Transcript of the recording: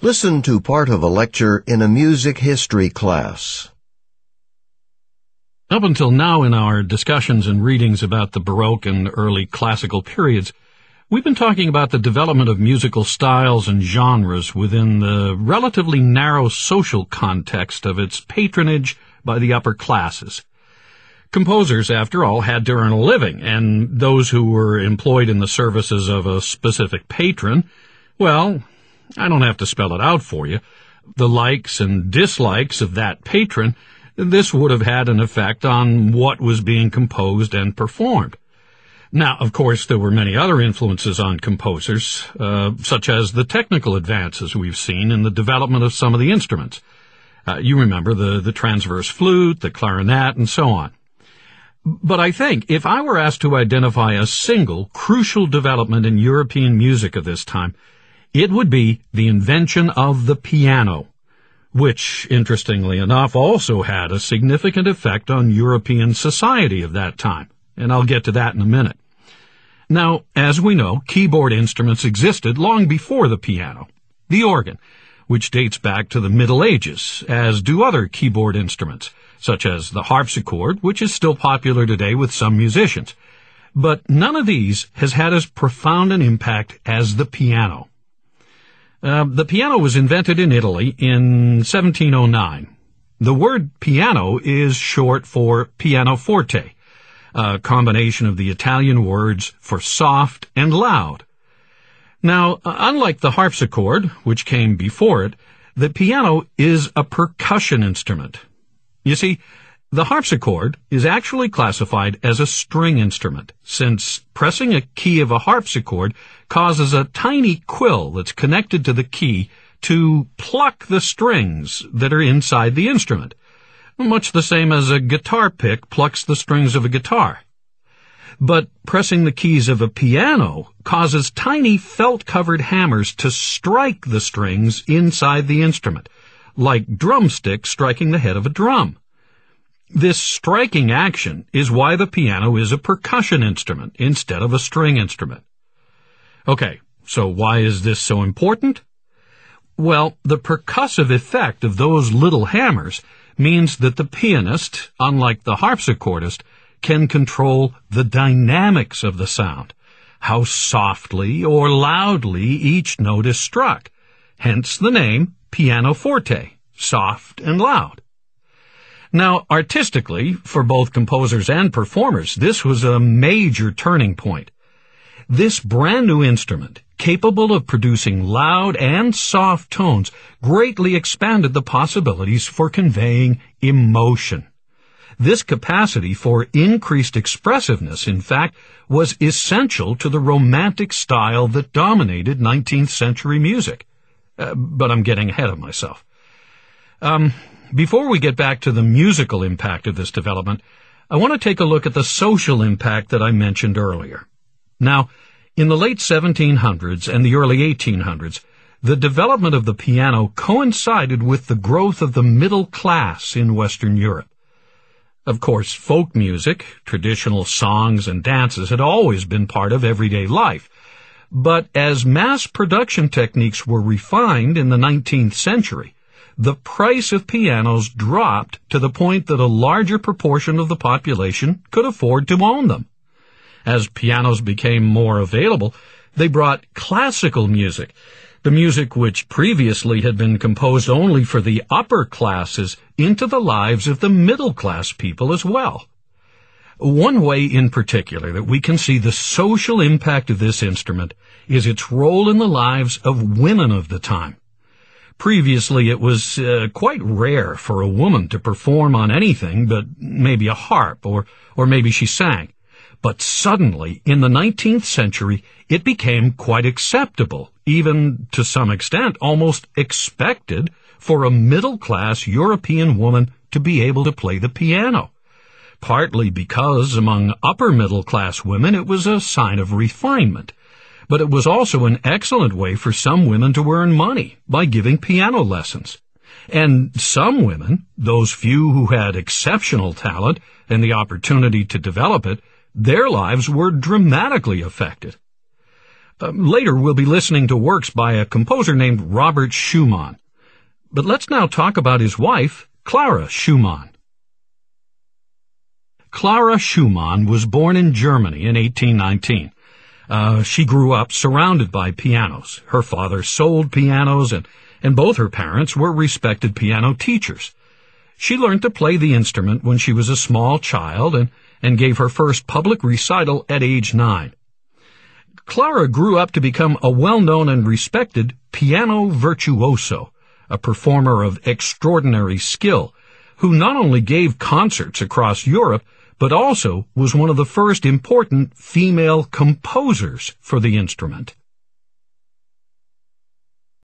Listen to part of a lecture in a music history class. Up until now in our discussions and readings about the Baroque and early classical periods, we've been talking about the development of musical styles and genres within the relatively narrow social context of its patronage by the upper classes. Composers, after all, had to earn a living, and those who were employed in the services of a specific patron, well, I don't have to spell it out for you. The likes and dislikes of that patron, this would have had an effect on what was being composed and performed. Now, of course, there were many other influences on composers, uh, such as the technical advances we've seen in the development of some of the instruments. Uh, you remember the, the transverse flute, the clarinet, and so on. But I think if I were asked to identify a single crucial development in European music of this time, it would be the invention of the piano, which, interestingly enough, also had a significant effect on European society of that time, and I'll get to that in a minute. Now, as we know, keyboard instruments existed long before the piano. The organ, which dates back to the Middle Ages, as do other keyboard instruments, such as the harpsichord, which is still popular today with some musicians. But none of these has had as profound an impact as the piano. Uh, the piano was invented in Italy in 1709. The word piano is short for pianoforte, a combination of the Italian words for soft and loud. Now, unlike the harpsichord, which came before it, the piano is a percussion instrument. You see, the harpsichord is actually classified as a string instrument, since pressing a key of a harpsichord causes a tiny quill that's connected to the key to pluck the strings that are inside the instrument, much the same as a guitar pick plucks the strings of a guitar. But pressing the keys of a piano causes tiny felt-covered hammers to strike the strings inside the instrument, like drumsticks striking the head of a drum. This striking action is why the piano is a percussion instrument instead of a string instrument. Okay, so why is this so important? Well, the percussive effect of those little hammers means that the pianist, unlike the harpsichordist, can control the dynamics of the sound, how softly or loudly each note is struck, hence the name pianoforte, soft and loud. Now, artistically, for both composers and performers, this was a major turning point. This brand new instrument, capable of producing loud and soft tones, greatly expanded the possibilities for conveying emotion. This capacity for increased expressiveness, in fact, was essential to the romantic style that dominated 19th century music. Uh, but I'm getting ahead of myself. Um, before we get back to the musical impact of this development, I want to take a look at the social impact that I mentioned earlier. Now, in the late 1700s and the early 1800s, the development of the piano coincided with the growth of the middle class in Western Europe. Of course, folk music, traditional songs and dances had always been part of everyday life. But as mass production techniques were refined in the 19th century, the price of pianos dropped to the point that a larger proportion of the population could afford to own them. As pianos became more available, they brought classical music, the music which previously had been composed only for the upper classes, into the lives of the middle class people as well. One way in particular that we can see the social impact of this instrument is its role in the lives of women of the time. Previously, it was uh, quite rare for a woman to perform on anything but maybe a harp or, or maybe she sang. But suddenly, in the 19th century, it became quite acceptable, even to some extent almost expected, for a middle-class European woman to be able to play the piano. Partly because among upper middle-class women it was a sign of refinement but it was also an excellent way for some women to earn money by giving piano lessons. And some women, those few who had exceptional talent and the opportunity to develop it, their lives were dramatically affected. Uh, later, we'll be listening to works by a composer named Robert Schumann. But let's now talk about his wife, Clara Schumann. Clara Schumann was born in Germany in 1819. Uh, she grew up surrounded by pianos. Her father sold pianos and, and both her parents were respected piano teachers. She learned to play the instrument when she was a small child and, and gave her first public recital at age nine. Clara grew up to become a well-known and respected piano virtuoso, a performer of extraordinary skill, who not only gave concerts across Europe, but also was one of the first important female composers for the instrument.